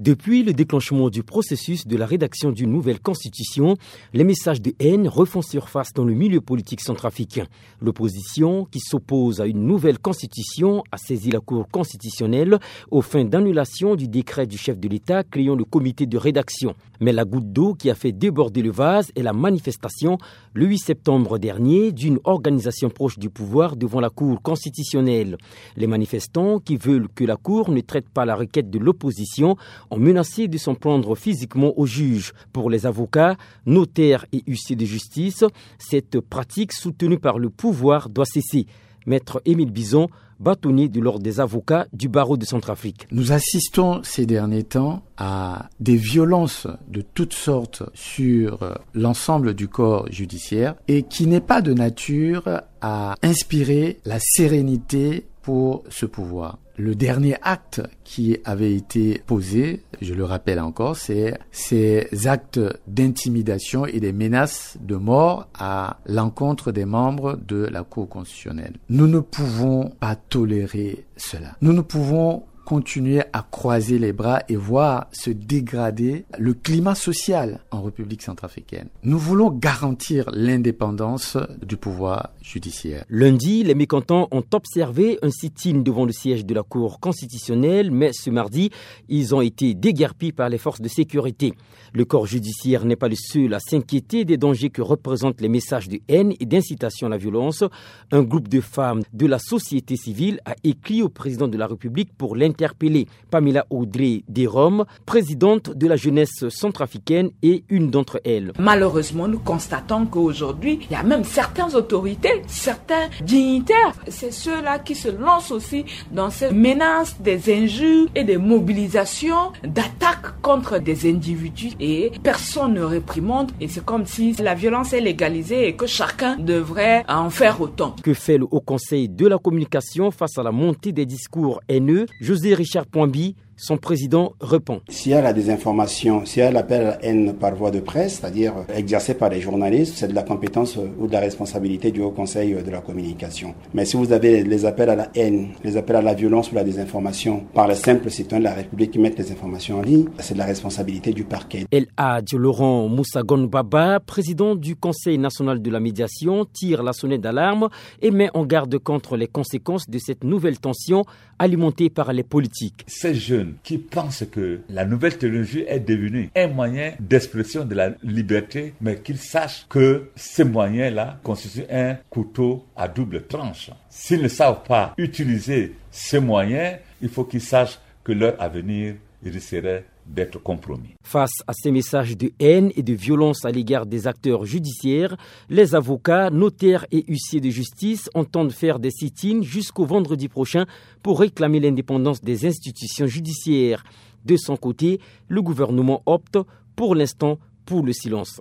Depuis le déclenchement du processus de la rédaction d'une nouvelle constitution, les messages de haine refont surface dans le milieu politique centrafricain. L'opposition, qui s'oppose à une nouvelle constitution, a saisi la Cour constitutionnelle aux fins d'annulation du décret du chef de l'État créant le comité de rédaction. Mais la goutte d'eau qui a fait déborder le vase est la manifestation le 8 septembre dernier d'une organisation proche du pouvoir devant la Cour constitutionnelle. Les manifestants qui veulent que la Cour ne traite pas la requête de l'opposition ont menacé de s'en prendre physiquement au juge. Pour les avocats, notaires et huissiers de justice, cette pratique soutenue par le pouvoir doit cesser. Maître Émile Bison, bâtonnier de l'ordre des avocats du barreau de Centrafrique. Nous assistons ces derniers temps à des violences de toutes sortes sur l'ensemble du corps judiciaire et qui n'est pas de nature à inspirer la sérénité pour ce pouvoir. Le dernier acte qui avait été posé, je le rappelle encore, c'est ces actes d'intimidation et des menaces de mort à l'encontre des membres de la Cour constitutionnelle. Nous ne pouvons pas tolérer cela. Nous ne pouvons continuer à croiser les bras et voir se dégrader le climat social en République centrafricaine. Nous voulons garantir l'indépendance du pouvoir judiciaire. Lundi, les mécontents ont observé un sit-in devant le siège de la Cour constitutionnelle, mais ce mardi, ils ont été déguerpis par les forces de sécurité. Le corps judiciaire n'est pas le seul à s'inquiéter des dangers que représentent les messages de haine et d'incitation à la violence. Un groupe de femmes de la société civile a écrit au président de la République pour l'intervention interpellé Pamela Audrey Desrom, présidente de la jeunesse centrafricaine et une d'entre elles. Malheureusement, nous constatons qu'aujourd'hui, il y a même certaines autorités, certains dignitaires, c'est ceux-là qui se lancent aussi dans ces menaces, des injures et des mobilisations d'attaques contre des individus et personne ne réprimande et c'est comme si la violence est légalisée et que chacun devrait en faire autant. Que fait le Haut Conseil de la communication face à la montée des discours haineux? José Richard Poinby son président répond. S'il y a la désinformation, s'il y a l'appel à la haine par voie de presse, c'est-à-dire exercé par les journalistes, c'est de la compétence ou de la responsabilité du Haut Conseil de la communication. Mais si vous avez les appels à la haine, les appels à la violence ou la désinformation par les simples citoyens de la République qui mettent les informations en ligne, c'est de la responsabilité du parquet. El Hadj Laurent Moussagon Baba, président du Conseil national de la médiation, tire la sonnette d'alarme et met en garde contre les conséquences de cette nouvelle tension alimentée par les politiques. Ces jeunes qui pensent que la nouvelle technologie est devenue un moyen d'expression de la liberté, mais qu'ils sachent que ces moyens-là constituent un couteau à double tranche. S'ils ne savent pas utiliser ces moyens, il faut qu'ils sachent que leur avenir risquerait d'être compromis. Face à ces messages de haine et de violence à l'égard des acteurs judiciaires, les avocats, notaires et huissiers de justice entendent faire des sit-ins jusqu'au vendredi prochain pour réclamer l'indépendance des institutions judiciaires. De son côté, le gouvernement opte pour l'instant pour le silence.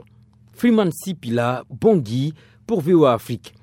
Freeman Sipila, Bangui, pour VOA Afrique.